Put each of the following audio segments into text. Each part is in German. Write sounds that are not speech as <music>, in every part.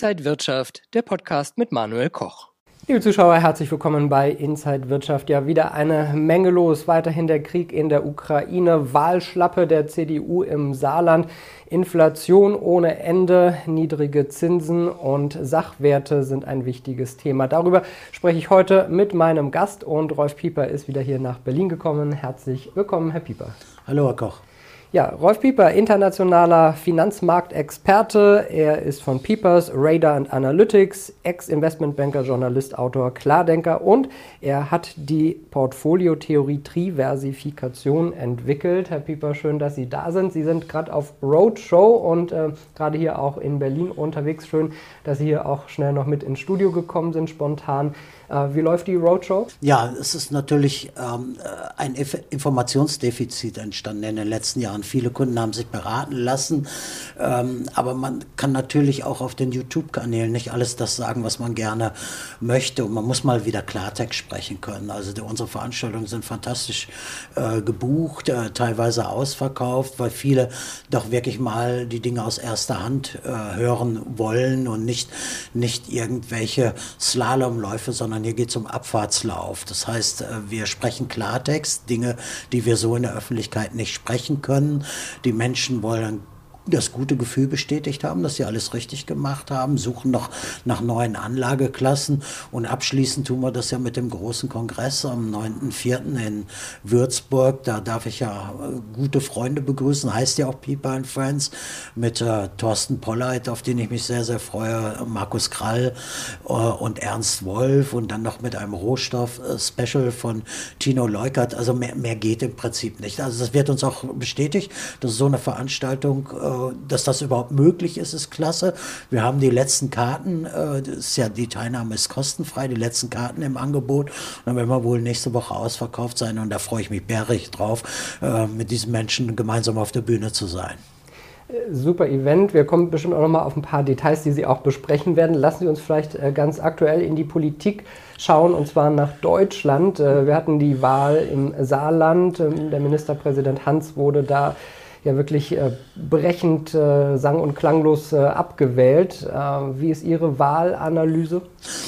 Inside Wirtschaft, der Podcast mit Manuel Koch. Liebe Zuschauer, herzlich willkommen bei Inside Wirtschaft. Ja, wieder eine Menge los. Weiterhin der Krieg in der Ukraine, Wahlschlappe der CDU im Saarland, Inflation ohne Ende, niedrige Zinsen und Sachwerte sind ein wichtiges Thema. Darüber spreche ich heute mit meinem Gast und Rolf Pieper ist wieder hier nach Berlin gekommen. Herzlich willkommen, Herr Pieper. Hallo, Herr Koch. Ja, Rolf Pieper, internationaler Finanzmarktexperte. Er ist von Piepers, Radar and Analytics, Ex-Investmentbanker, Journalist, Autor, Klardenker und er hat die Portfoliotheorie Triversifikation entwickelt. Herr Pieper, schön, dass Sie da sind. Sie sind gerade auf Roadshow und äh, gerade hier auch in Berlin unterwegs. Schön, dass Sie hier auch schnell noch mit ins Studio gekommen sind, spontan. Äh, wie läuft die Roadshow? Ja, es ist natürlich ähm, äh, ein Informationsdefizit entstanden in den letzten Jahren. Viele Kunden haben sich beraten lassen, ähm, aber man kann natürlich auch auf den YouTube-Kanälen nicht alles das sagen, was man gerne möchte. Und man muss mal wieder Klartext sprechen können. Also die, unsere Veranstaltungen sind fantastisch äh, gebucht, äh, teilweise ausverkauft, weil viele doch wirklich mal die Dinge aus erster Hand äh, hören wollen und nicht, nicht irgendwelche Slalomläufe, sondern sondern hier geht es um Abfahrtslauf. Das heißt, äh, wir sprechen Klartext, Dinge, die wir so in der Öffentlichkeit nicht sprechen können. Die Menschen wollen das gute Gefühl bestätigt haben, dass sie alles richtig gemacht haben, suchen noch nach neuen Anlageklassen und abschließend tun wir das ja mit dem großen Kongress am 9.4. in Würzburg. Da darf ich ja äh, gute Freunde begrüßen, heißt ja auch People and Friends, mit äh, Thorsten Polleit, auf den ich mich sehr, sehr freue, Markus Krall äh, und Ernst Wolf und dann noch mit einem Rohstoff-Special von Tino Leukert. Also mehr, mehr geht im Prinzip nicht. Also das wird uns auch bestätigt, dass so eine Veranstaltung äh, dass das überhaupt möglich ist, ist klasse. Wir haben die letzten Karten, äh, ist ja, die Teilnahme ist kostenfrei, die letzten Karten im Angebot. Dann werden wir wohl nächste Woche ausverkauft sein und da freue ich mich bärig drauf, äh, mit diesen Menschen gemeinsam auf der Bühne zu sein. Super Event. Wir kommen bestimmt auch noch mal auf ein paar Details, die Sie auch besprechen werden. Lassen Sie uns vielleicht äh, ganz aktuell in die Politik schauen, und zwar nach Deutschland. Wir hatten die Wahl im Saarland. Ähm, der Ministerpräsident Hans wurde da ja wirklich äh, brechend, äh, sang- und klanglos äh, abgewählt. Äh, wie ist Ihre Wahlanalyse?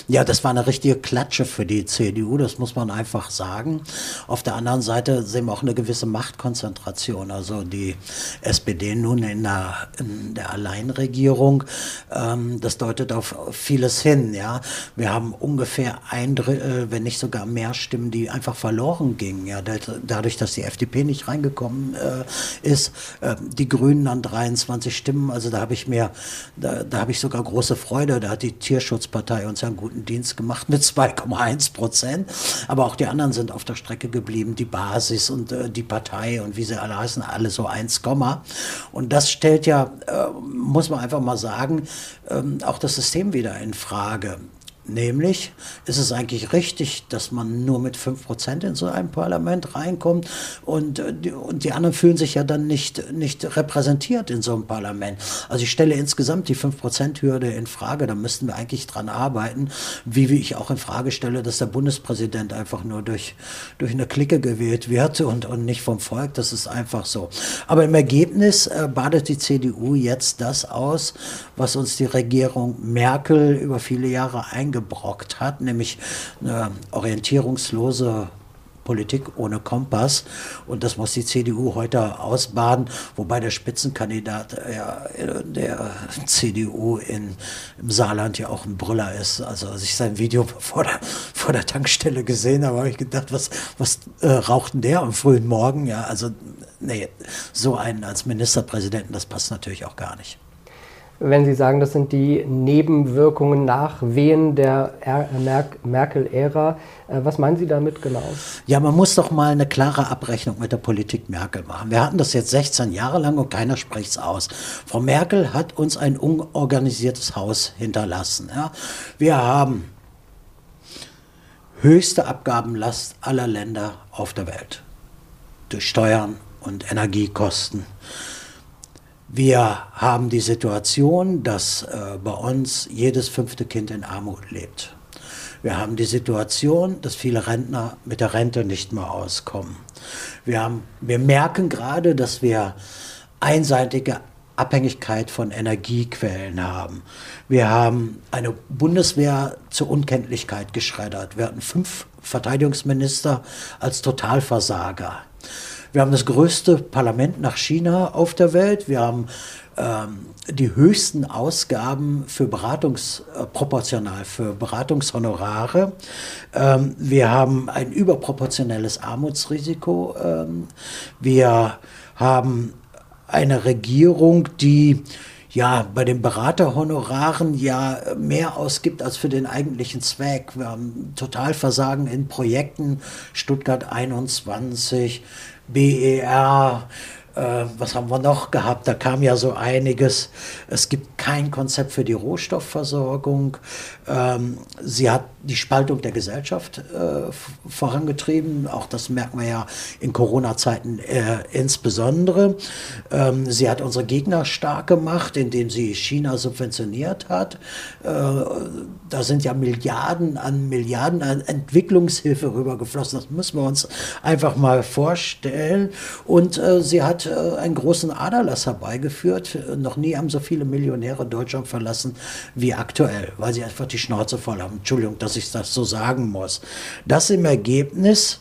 Ja, das war eine richtige Klatsche für die CDU, das muss man einfach sagen. Auf der anderen Seite sehen wir auch eine gewisse Machtkonzentration. Also die SPD nun in der, in der Alleinregierung, ähm, das deutet auf vieles hin. Ja, Wir haben ungefähr ein Drittel, wenn nicht sogar mehr Stimmen, die einfach verloren gingen. Ja, dadurch, dass die FDP nicht reingekommen äh, ist. Äh, die Grünen an 23 Stimmen, also da habe ich mir, da, da habe ich sogar große Freude. Da hat die Tierschutzpartei uns ja einen guten Dienst gemacht mit 2,1 Prozent. Aber auch die anderen sind auf der Strecke geblieben, die Basis und äh, die Partei und wie sie alle heißen, alle so 1, und das stellt ja, äh, muss man einfach mal sagen, ähm, auch das System wieder in Frage. Nämlich ist es eigentlich richtig, dass man nur mit 5% in so ein Parlament reinkommt und, äh, und die anderen fühlen sich ja dann nicht, nicht repräsentiert in so einem Parlament. Also ich stelle insgesamt die 5%-Hürde in Frage. Da müssten wir eigentlich dran arbeiten, wie ich auch in Frage stelle, dass der Bundespräsident einfach nur durch, durch eine Clique gewählt wird und, und nicht vom Volk. Das ist einfach so. Aber im Ergebnis äh, badet die CDU jetzt das aus, was uns die Regierung Merkel über viele Jahre eingebaut eingebrockt hat, nämlich eine orientierungslose Politik ohne Kompass. Und das muss die CDU heute ausbaden, wobei der Spitzenkandidat ja, der CDU in, im Saarland ja auch ein Brüller ist. Also als ich sein Video <laughs> vor der, vor der Tankstelle gesehen habe, habe ich gedacht, was, was äh, raucht denn der am frühen Morgen? Ja, also nee, so einen als Ministerpräsidenten, das passt natürlich auch gar nicht wenn Sie sagen, das sind die Nebenwirkungen nach Wehen der Merkel-Ära. Äh, was meinen Sie damit genau? Ja, man muss doch mal eine klare Abrechnung mit der Politik Merkel machen. Wir hatten das jetzt 16 Jahre lang und keiner spricht es aus. Frau Merkel hat uns ein unorganisiertes Haus hinterlassen. Ja. Wir haben höchste Abgabenlast aller Länder auf der Welt durch Steuern und Energiekosten. Wir haben die Situation, dass äh, bei uns jedes fünfte Kind in Armut lebt. Wir haben die Situation, dass viele Rentner mit der Rente nicht mehr auskommen. Wir, haben, wir merken gerade, dass wir einseitige Abhängigkeit von Energiequellen haben. Wir haben eine Bundeswehr zur Unkenntlichkeit geschreddert. Wir hatten fünf Verteidigungsminister als Totalversager. Wir haben das größte Parlament nach China auf der Welt. Wir haben ähm, die höchsten Ausgaben für Beratungs, äh, für Beratungshonorare. Ähm, wir haben ein überproportionelles Armutsrisiko. Ähm, wir haben eine Regierung, die ja bei den Beraterhonoraren ja mehr ausgibt als für den eigentlichen Zweck. Wir haben Totalversagen in Projekten, Stuttgart 21, B A R äh, was haben wir noch gehabt? Da kam ja so einiges. Es gibt kein Konzept für die Rohstoffversorgung. Ähm, sie hat die Spaltung der Gesellschaft äh, vorangetrieben. Auch das merken wir ja in Corona-Zeiten äh, insbesondere. Ähm, sie hat unsere Gegner stark gemacht, indem sie China subventioniert hat. Äh, da sind ja Milliarden an Milliarden an Entwicklungshilfe rübergeflossen. Das müssen wir uns einfach mal vorstellen. Und äh, sie hat äh, einen großen Aderlass herbeigeführt. Noch nie haben so viele Millionäre Deutschland verlassen wie aktuell, weil sie einfach die Schnauze voll haben. Entschuldigung, dass ich das so sagen muss. Das im Ergebnis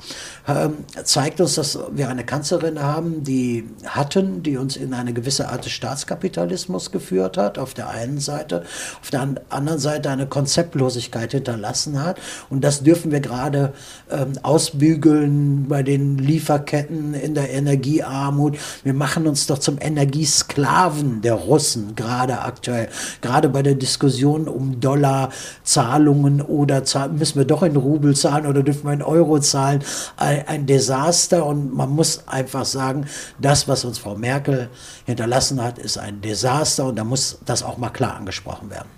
zeigt uns, dass wir eine Kanzlerin haben, die hatten, die uns in eine gewisse Art des Staatskapitalismus geführt hat, auf der einen Seite, auf der anderen Seite eine Konzeptlosigkeit hinterlassen hat. Und das dürfen wir gerade ähm, ausbügeln bei den Lieferketten in der Energiearmut. Wir machen uns doch zum Energiesklaven der Russen, gerade aktuell. Gerade bei der Diskussion um Dollarzahlungen oder müssen wir doch in Rubel zahlen oder dürfen wir in Euro zahlen ein Desaster und man muss einfach sagen, das, was uns Frau Merkel hinterlassen hat, ist ein Desaster und da muss das auch mal klar angesprochen werden.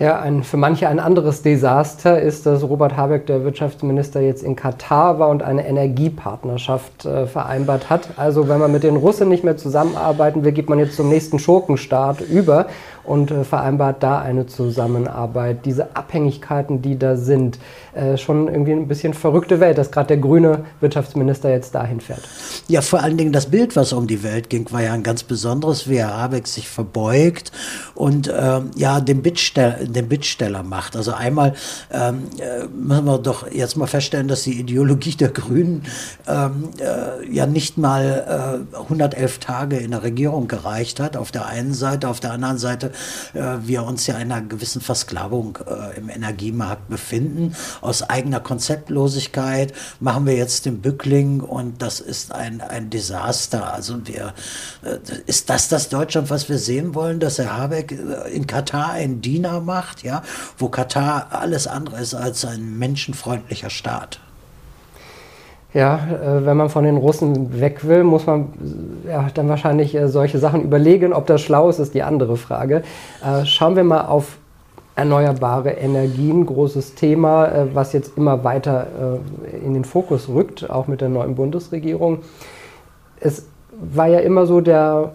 Ja, ein, für manche ein anderes Desaster ist, dass Robert Habeck, der Wirtschaftsminister, jetzt in Katar war und eine Energiepartnerschaft äh, vereinbart hat. Also wenn man mit den Russen nicht mehr zusammenarbeiten will, geht man jetzt zum nächsten Schurkenstaat über und äh, vereinbart da eine Zusammenarbeit. Diese Abhängigkeiten, die da sind, äh, schon irgendwie ein bisschen verrückte Welt, dass gerade der grüne Wirtschaftsminister jetzt dahin fährt. Ja, vor allen Dingen das Bild, was um die Welt ging, war ja ein ganz besonderes, wie Herr Habeck sich verbeugt und ähm, ja, den, Bittsteller, den Bittsteller macht. Also einmal ähm, äh, müssen wir doch jetzt mal feststellen, dass die Ideologie der Grünen ähm, äh, ja nicht mal äh, 111 Tage in der Regierung gereicht hat, auf der einen Seite, auf der anderen Seite äh, wir uns ja in einer gewissen Versklavung äh, im Energiemarkt befinden. Aus eigener Konzeptlosigkeit machen wir jetzt den Bückling und das ist ein, ein Desaster. Also wir, äh, ist das das Deutschland, was wir sehen wollen, dass Herr Habeck äh, in Katar ein Diener macht, ja, wo Katar alles andere ist als ein menschenfreundlicher Staat? Ja, äh, wenn man von den Russen weg will, muss man ja, dann wahrscheinlich äh, solche Sachen überlegen. Ob das schlau ist, ist die andere Frage. Äh, schauen wir mal auf erneuerbare Energien, großes Thema, was jetzt immer weiter in den Fokus rückt, auch mit der neuen Bundesregierung. Es war ja immer so der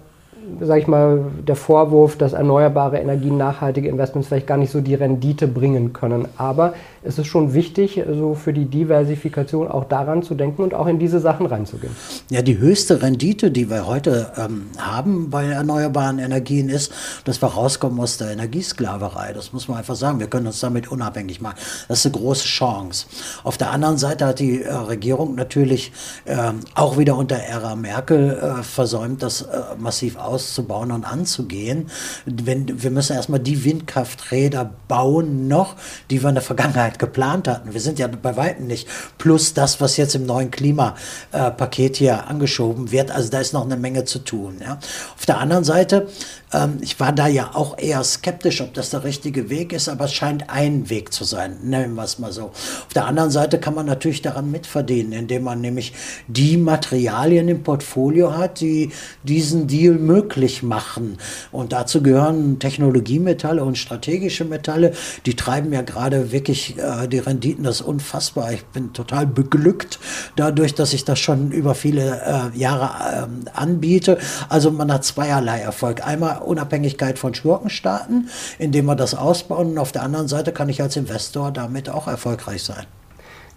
sage ich mal, der Vorwurf, dass erneuerbare Energien nachhaltige Investments vielleicht gar nicht so die Rendite bringen können. Aber es ist schon wichtig, so für die Diversifikation auch daran zu denken und auch in diese Sachen reinzugehen. Ja, die höchste Rendite, die wir heute ähm, haben bei erneuerbaren Energien ist, dass wir rauskommen aus der Energiesklaverei. Das muss man einfach sagen. Wir können uns damit unabhängig machen. Das ist eine große Chance. Auf der anderen Seite hat die äh, Regierung natürlich äh, auch wieder unter Ära Merkel äh, versäumt, das äh, massiv auszubauen und anzugehen. Wenn, wir müssen erstmal die Windkrafträder bauen noch, die wir in der Vergangenheit geplant hatten. Wir sind ja bei weitem nicht. Plus das, was jetzt im neuen Klimapaket hier angeschoben wird. Also da ist noch eine Menge zu tun. Ja. Auf der anderen Seite ähm, ich war da ja auch eher skeptisch, ob das der richtige Weg ist, aber es scheint ein Weg zu sein, nennen wir es mal so. Auf der anderen Seite kann man natürlich daran mitverdienen, indem man nämlich die Materialien im Portfolio hat, die diesen Deal möglich machen. Und dazu gehören Technologiemetalle und strategische Metalle. Die treiben ja gerade wirklich äh, die Renditen, das ist unfassbar. Ich bin total beglückt dadurch, dass ich das schon über viele äh, Jahre äh, anbiete. Also man hat zweierlei Erfolg. Einmal Unabhängigkeit von Schurkenstaaten, indem wir das ausbauen. Und auf der anderen Seite kann ich als Investor damit auch erfolgreich sein.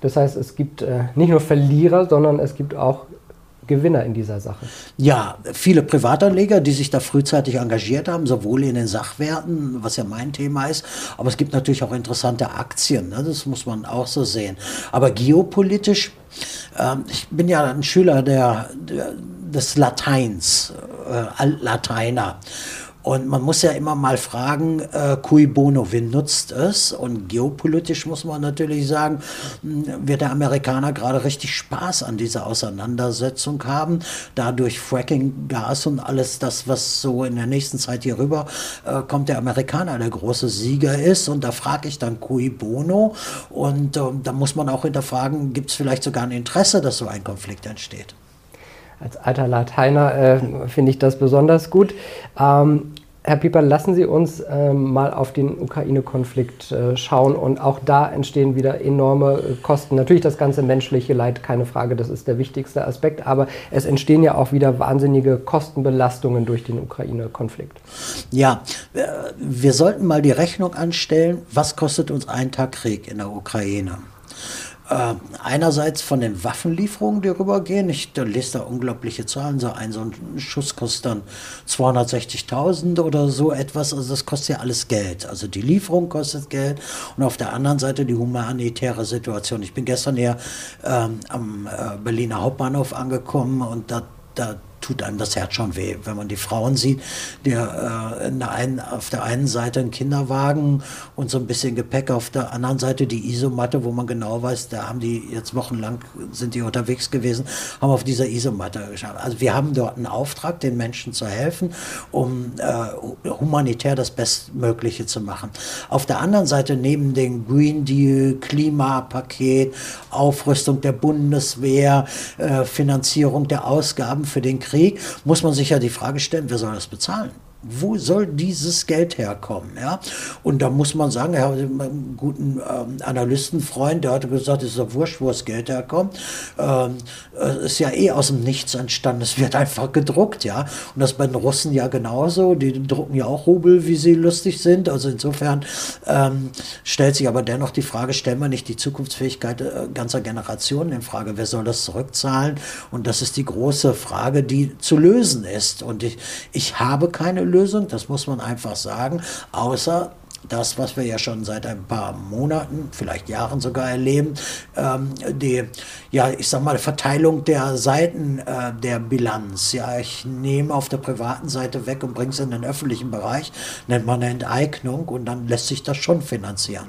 Das heißt, es gibt äh, nicht nur Verlierer, sondern es gibt auch Gewinner in dieser Sache? Ja, viele Privatanleger, die sich da frühzeitig engagiert haben, sowohl in den Sachwerten, was ja mein Thema ist, aber es gibt natürlich auch interessante Aktien, ne? das muss man auch so sehen. Aber geopolitisch, äh, ich bin ja ein Schüler der, der des Lateins, äh, Altlateiner. Und man muss ja immer mal fragen, äh, cui bono, wen nutzt es? Und geopolitisch muss man natürlich sagen, hm, wird der Amerikaner gerade richtig Spaß an dieser Auseinandersetzung haben, dadurch Fracking, Gas und alles das, was so in der nächsten Zeit hier rüber äh, kommt, der Amerikaner der große Sieger ist. Und da frage ich dann cui bono. Und äh, da muss man auch hinterfragen, gibt es vielleicht sogar ein Interesse, dass so ein Konflikt entsteht? Als alter Lateiner äh, finde ich das besonders gut. Ähm, Herr Pieper, lassen Sie uns ähm, mal auf den Ukraine-Konflikt äh, schauen. Und auch da entstehen wieder enorme äh, Kosten. Natürlich das ganze menschliche Leid, keine Frage, das ist der wichtigste Aspekt. Aber es entstehen ja auch wieder wahnsinnige Kostenbelastungen durch den Ukraine-Konflikt. Ja, wir sollten mal die Rechnung anstellen, was kostet uns ein Tag Krieg in der Ukraine? Äh, einerseits von den Waffenlieferungen, die rübergehen. Ich da lese da unglaubliche Zahlen. So ein, so ein Schuss kostet dann 260.000 oder so etwas. Also das kostet ja alles Geld. Also die Lieferung kostet Geld und auf der anderen Seite die humanitäre Situation. Ich bin gestern hier ähm, am äh, Berliner Hauptbahnhof angekommen und da, da tut einem das Herz schon weh, wenn man die Frauen sieht, der, äh, der einen, auf der einen Seite ein Kinderwagen und so ein bisschen Gepäck, auf der anderen Seite die Isomatte, wo man genau weiß, da haben die jetzt wochenlang sind die unterwegs gewesen, haben auf dieser Isomatte geschaut. Also wir haben dort einen Auftrag, den Menschen zu helfen, um äh, humanitär das Bestmögliche zu machen. Auf der anderen Seite neben dem Green Deal, Klimapaket, Aufrüstung der Bundeswehr, äh, Finanzierung der Ausgaben für den Krieg, muss man sich ja die Frage stellen, wer soll das bezahlen? Wo soll dieses Geld herkommen? Ja? Und da muss man sagen, er hat einen guten ähm, Analystenfreund, der hatte gesagt, es ist doch wurscht, wo das Geld herkommt. Ähm, es ist ja eh aus dem Nichts entstanden, es wird einfach gedruckt, ja. Und das bei den Russen ja genauso, die drucken ja auch Rubel, wie sie lustig sind. Also insofern ähm, stellt sich aber dennoch die Frage, stellen wir nicht die Zukunftsfähigkeit äh, ganzer Generationen in Frage, wer soll das zurückzahlen? Und das ist die große Frage, die zu lösen ist. Und ich, ich habe keine Lösung, das muss man einfach sagen, außer das, was wir ja schon seit ein paar Monaten, vielleicht Jahren sogar erleben, ähm, die, ja, ich sag mal, Verteilung der Seiten äh, der Bilanz. Ja, ich nehme auf der privaten Seite weg und bringe es in den öffentlichen Bereich, nennt man eine Enteignung und dann lässt sich das schon finanzieren.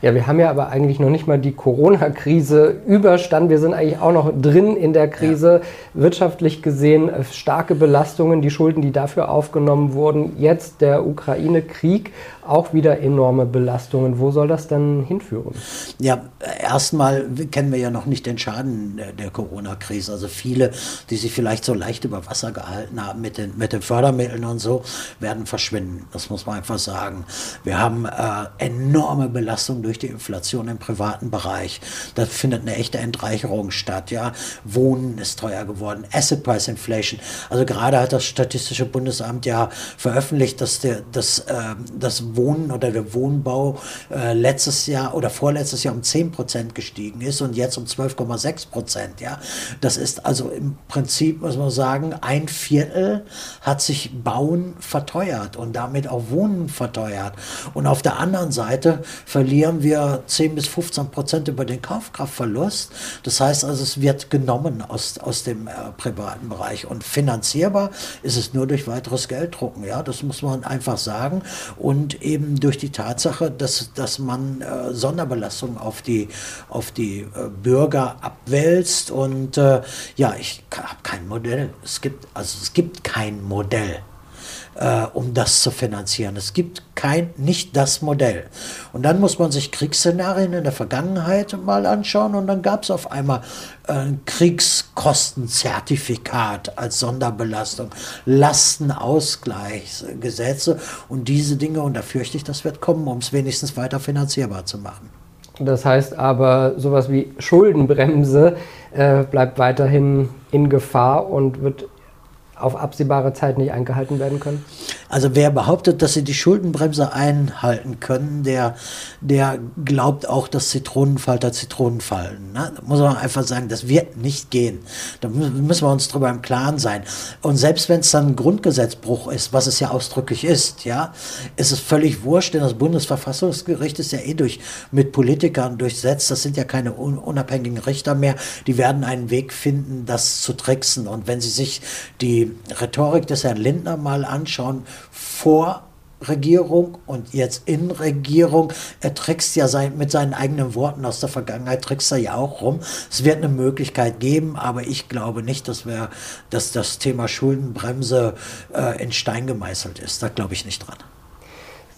Ja, wir haben ja aber eigentlich noch nicht mal die Corona-Krise überstanden. Wir sind eigentlich auch noch drin in der Krise. Ja. Wirtschaftlich gesehen äh, starke Belastungen, die Schulden, die dafür aufgenommen wurden. Jetzt der Ukraine-Krieg, auch wieder enorme Belastungen. Wo soll das dann hinführen? Ja, erstmal kennen wir ja noch nicht den Schaden der Corona-Krise. Also viele, die sich vielleicht so leicht über Wasser gehalten haben mit den, mit den Fördermitteln und so, werden verschwinden. Das muss man einfach sagen. Wir haben äh, enorme Belastungen durch die Inflation im privaten Bereich. Da findet eine echte Entreicherung statt. Ja, Wohnen ist teuer geworden, Asset Price Inflation. Also gerade hat das Statistische Bundesamt ja veröffentlicht, dass der, das, äh, das Wohnen oder der Wohnbau äh, letztes Jahr oder vorletztes Jahr um 10 Prozent gestiegen ist und jetzt um 12,6 Prozent. Ja, das ist also im Prinzip muss man sagen, ein Viertel hat sich Bauen verteuert und damit auch Wohnen verteuert. Und auf der anderen Seite verlieren wir 10 bis 15 Prozent über den Kaufkraftverlust. Das heißt also, es wird genommen aus, aus dem äh, privaten Bereich. Und finanzierbar ist es nur durch weiteres Gelddrucken. Ja, das muss man einfach sagen. Und eben durch die Tatsache, dass, dass man äh, Sonderbelastung auf die, auf die äh, Bürger abwälzt. Und äh, ja, ich habe kein Modell. Es gibt, also es gibt kein Modell äh, um das zu finanzieren. Es gibt kein, nicht das Modell. Und dann muss man sich Kriegsszenarien in der Vergangenheit mal anschauen und dann gab es auf einmal ein Kriegskostenzertifikat als Sonderbelastung, Lastenausgleichsgesetze und diese Dinge, und da fürchte ich, das wird kommen, um es wenigstens weiter finanzierbar zu machen. Das heißt aber, sowas wie Schuldenbremse äh, bleibt weiterhin in Gefahr und wird auf absehbare Zeit nicht eingehalten werden können? Also wer behauptet, dass sie die Schuldenbremse einhalten können, der, der glaubt auch, dass Zitronenfalter Zitronen fallen. Ne? Da muss man einfach sagen, das wird nicht gehen. Da müssen wir uns drüber im Klaren sein. Und selbst wenn es dann ein Grundgesetzbruch ist, was es ja ausdrücklich ist, ja, ist es völlig wurscht, denn das Bundesverfassungsgericht ist ja eh durch mit Politikern durchsetzt. Das sind ja keine unabhängigen Richter mehr. Die werden einen Weg finden, das zu tricksen. Und wenn Sie sich die Rhetorik des Herrn Lindner mal anschauen, vor Regierung und jetzt in Regierung. Er trickst ja sein, mit seinen eigenen Worten aus der Vergangenheit, trickst er ja auch rum. Es wird eine Möglichkeit geben, aber ich glaube nicht, dass, wir, dass das Thema Schuldenbremse äh, in Stein gemeißelt ist. Da glaube ich nicht dran.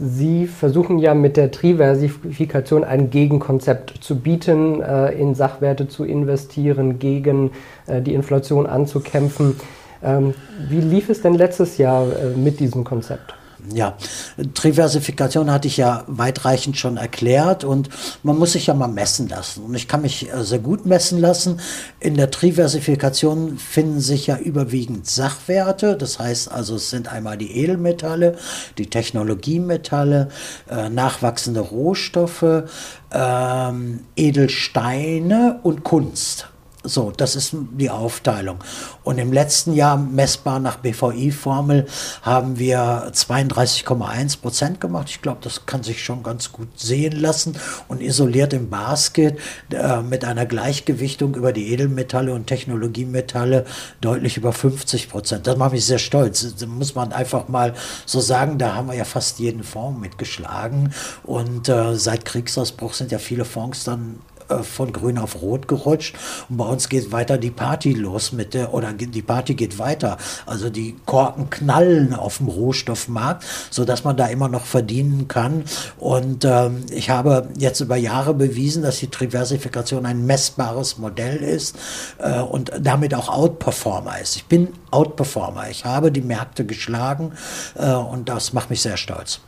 Sie versuchen ja mit der Triversifikation ein Gegenkonzept zu bieten, äh, in Sachwerte zu investieren, gegen äh, die Inflation anzukämpfen. Ähm, wie lief es denn letztes Jahr äh, mit diesem Konzept? Ja, Diversifikation hatte ich ja weitreichend schon erklärt und man muss sich ja mal messen lassen. Und ich kann mich äh, sehr gut messen lassen. In der Diversifikation finden sich ja überwiegend Sachwerte. Das heißt also, es sind einmal die Edelmetalle, die Technologiemetalle, äh, nachwachsende Rohstoffe, ähm, Edelsteine und Kunst. So, das ist die Aufteilung. Und im letzten Jahr, messbar nach BVI-Formel, haben wir 32,1 Prozent gemacht. Ich glaube, das kann sich schon ganz gut sehen lassen. Und isoliert im Basket äh, mit einer Gleichgewichtung über die Edelmetalle und Technologiemetalle deutlich über 50 Prozent. Das macht mich sehr stolz. Da muss man einfach mal so sagen, da haben wir ja fast jeden Fonds mitgeschlagen. Und äh, seit Kriegsausbruch sind ja viele Fonds dann äh, von grün auf rot gerutscht und bei uns geht weiter die Party los mit der, oder die Party geht weiter. Also die Korken knallen auf dem Rohstoffmarkt, sodass man da immer noch verdienen kann. Und ähm, ich habe jetzt über Jahre bewiesen, dass die Diversifikation ein messbares Modell ist äh, und damit auch Outperformer ist. Ich bin Outperformer. Ich habe die Märkte geschlagen äh, und das macht mich sehr stolz.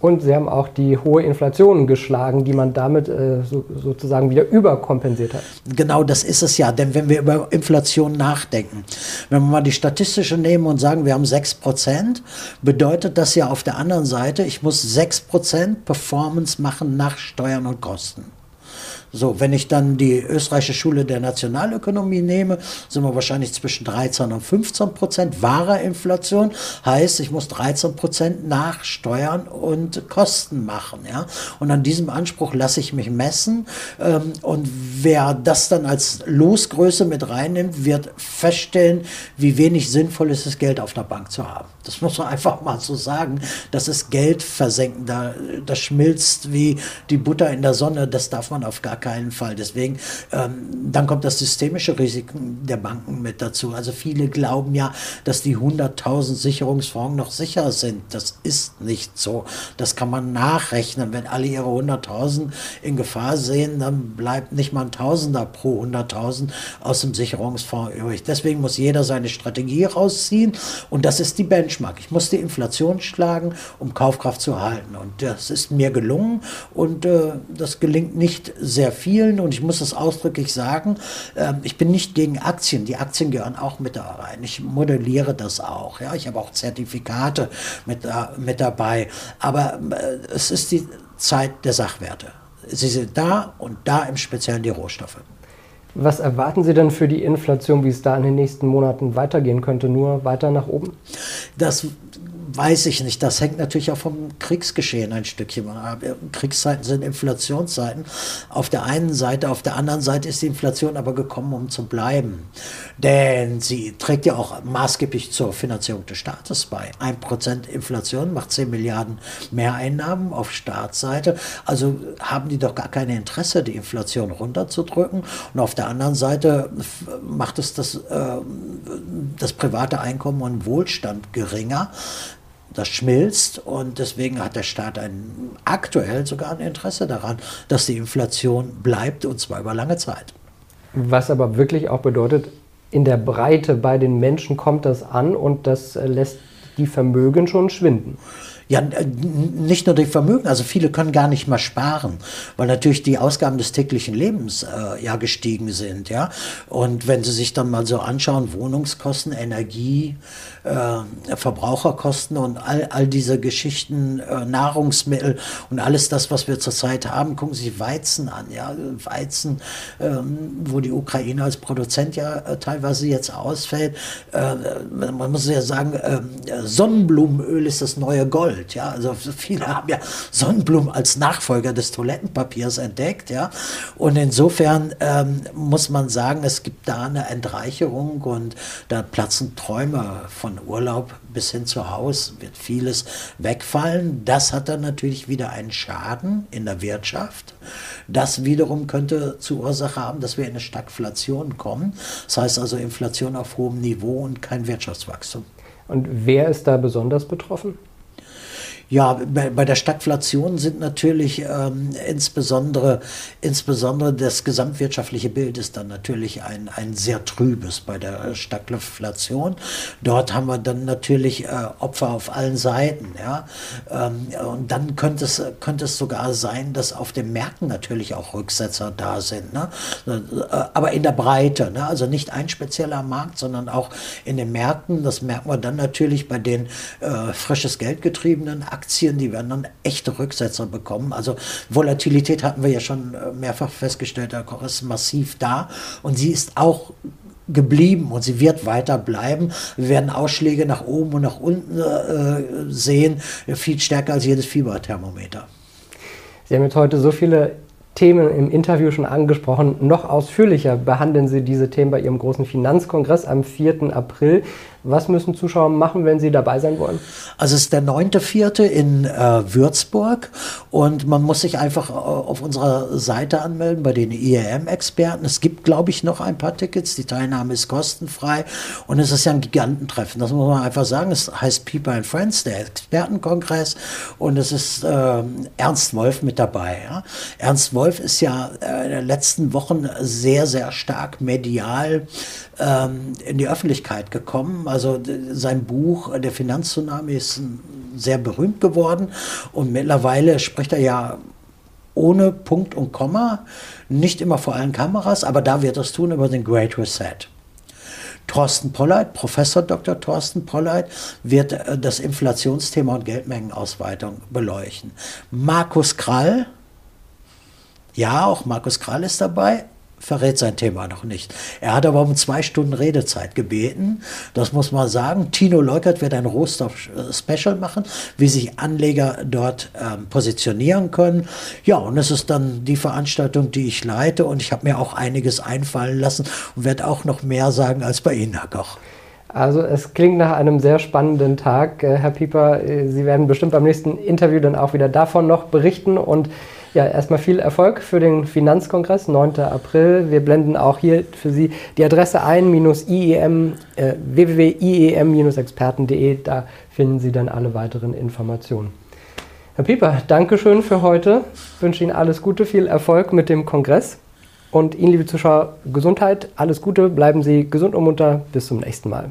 Und sie haben auch die hohe Inflation geschlagen, die man damit äh, so, sozusagen wieder überkompensiert hat. Genau, das ist es ja. Denn wenn wir über Inflation nachdenken, wenn wir mal die statistische nehmen und sagen, wir haben 6%, bedeutet das ja auf der anderen Seite, ich muss 6% Performance machen nach Steuern und Kosten. So, wenn ich dann die österreichische Schule der Nationalökonomie nehme, sind wir wahrscheinlich zwischen 13 und 15 Prozent wahrer Inflation. Heißt, ich muss 13 Prozent nach Steuern und Kosten machen. Ja? Und an diesem Anspruch lasse ich mich messen. Ähm, und wer das dann als Losgröße mit reinnimmt, wird feststellen, wie wenig sinnvoll ist es, Geld auf der Bank zu haben. Das muss man <laughs> einfach mal so sagen. Das ist Geld versenken. Da, das schmilzt wie die Butter in der Sonne. Das darf man auf gar keinen Fall. Deswegen, ähm, dann kommt das systemische Risiko der Banken mit dazu. Also viele glauben ja, dass die 100.000 Sicherungsfonds noch sicher sind. Das ist nicht so. Das kann man nachrechnen. Wenn alle ihre 100.000 in Gefahr sehen, dann bleibt nicht mal ein Tausender pro 100.000 aus dem Sicherungsfonds übrig. Deswegen muss jeder seine Strategie rausziehen und das ist die Benchmark. Ich muss die Inflation schlagen, um Kaufkraft zu erhalten. Und das ist mir gelungen und äh, das gelingt nicht sehr sehr vielen und ich muss es ausdrücklich sagen, äh, ich bin nicht gegen Aktien. Die Aktien gehören auch mit da rein. Ich modelliere das auch. Ja, ich habe auch Zertifikate mit, äh, mit dabei. Aber äh, es ist die Zeit der Sachwerte. Sie sind da und da im Speziellen die Rohstoffe. Was erwarten Sie denn für die Inflation, wie es da in den nächsten Monaten weitergehen könnte? Nur weiter nach oben? Das weiß ich nicht. Das hängt natürlich auch vom Kriegsgeschehen ein Stückchen. Kriegszeiten sind Inflationszeiten. Auf der einen Seite, auf der anderen Seite ist die Inflation aber gekommen, um zu bleiben. Denn sie trägt ja auch maßgeblich zur Finanzierung des Staates bei. Ein Prozent Inflation macht 10 Milliarden Mehreinnahmen auf Staatsseite. Also haben die doch gar kein Interesse, die Inflation runterzudrücken. Und auf der anderen Seite macht es das, äh, das private Einkommen und Wohlstand geringer das schmilzt und deswegen hat der Staat ein, aktuell sogar ein Interesse daran, dass die Inflation bleibt und zwar über lange Zeit. Was aber wirklich auch bedeutet, in der Breite bei den Menschen kommt das an und das lässt die Vermögen schon schwinden. Ja, äh, nicht nur die Vermögen, also viele können gar nicht mal sparen, weil natürlich die Ausgaben des täglichen Lebens äh, ja gestiegen sind, ja. Und wenn Sie sich dann mal so anschauen, Wohnungskosten, Energie, äh, Verbraucherkosten und all, all diese Geschichten, äh, Nahrungsmittel und alles das, was wir zurzeit haben, gucken Sie Weizen an, ja. Weizen, ähm, wo die Ukraine als Produzent ja äh, teilweise jetzt ausfällt. Äh, man muss ja sagen, ähm, Sonnenblumenöl ist das neue Gold. Gold. Ja, also viele haben ja Sonnenblumen als Nachfolger des Toilettenpapiers entdeckt. Ja, und insofern ähm, muss man sagen, es gibt da eine Entreicherung und da platzen Träume von Urlaub bis hin zu Haus wird vieles wegfallen. Das hat dann natürlich wieder einen Schaden in der Wirtschaft. Das wiederum könnte zur Ursache haben, dass wir in eine Stagflation kommen. Das heißt also Inflation auf hohem Niveau und kein Wirtschaftswachstum. Und wer ist da besonders betroffen? Ja, bei, der Stagflation sind natürlich ähm, insbesondere, insbesondere das gesamtwirtschaftliche Bild ist dann natürlich ein, ein sehr trübes bei der Stagflation. Dort haben wir dann natürlich äh, Opfer auf allen Seiten. Ja? Ähm, und dann könnte es, könnte es sogar sein, dass auf den Märkten natürlich auch Rücksetzer da sind. Ne? Äh, aber in der Breite, ne? also nicht ein spezieller Markt, sondern auch in den Märkten. Das merken wir dann natürlich bei den äh, frisches Geld getriebenen Aktien Aktien, die werden dann echte Rücksetzer bekommen. Also Volatilität hatten wir ja schon äh, mehrfach festgestellt, Koch ist massiv da und sie ist auch geblieben und sie wird weiter bleiben. Wir werden Ausschläge nach oben und nach unten äh, sehen, viel stärker als jedes Fieberthermometer. Sie haben jetzt heute so viele Themen im Interview schon angesprochen. Noch ausführlicher behandeln Sie diese Themen bei Ihrem großen Finanzkongress am 4. April. Was müssen Zuschauer machen, wenn sie dabei sein wollen? Also es ist der 9.4. in äh, Würzburg und man muss sich einfach äh, auf unserer Seite anmelden bei den IEM-Experten. Es gibt, glaube ich, noch ein paar Tickets. Die Teilnahme ist kostenfrei und es ist ja ein Gigantentreffen. Das muss man einfach sagen. Es heißt People and Friends, der Expertenkongress und es ist äh, Ernst Wolf mit dabei. Ja? Ernst Wolf ist ja äh, in den letzten Wochen sehr, sehr stark medial ähm, in die Öffentlichkeit gekommen. Also sein Buch Der Finanztsunami ist sehr berühmt geworden und mittlerweile spricht er ja ohne Punkt und Komma, nicht immer vor allen Kameras, aber da wird er es tun über den Great Reset. Thorsten Polleit, Professor Dr. Thorsten Polleit, wird äh, das Inflationsthema und Geldmengenausweitung beleuchten. Markus Krall, ja, auch Markus Krall ist dabei, verrät sein Thema noch nicht. Er hat aber um zwei Stunden Redezeit gebeten. Das muss man sagen. Tino Leukert wird ein Rohstoff-Special machen, wie sich Anleger dort ähm, positionieren können. Ja, und es ist dann die Veranstaltung, die ich leite und ich habe mir auch einiges einfallen lassen und werde auch noch mehr sagen als bei Ihnen, Herr Koch. Also es klingt nach einem sehr spannenden Tag. Äh, Herr Pieper, äh, Sie werden bestimmt beim nächsten Interview dann auch wieder davon noch berichten und ja, erstmal viel Erfolg für den Finanzkongress, 9. April. Wir blenden auch hier für Sie die Adresse ein, minus IEM, äh, www.iem-experten.de. Da finden Sie dann alle weiteren Informationen. Herr Pieper, Dankeschön für heute. Ich wünsche Ihnen alles Gute, viel Erfolg mit dem Kongress. Und Ihnen, liebe Zuschauer, Gesundheit, alles Gute, bleiben Sie gesund und munter. Bis zum nächsten Mal.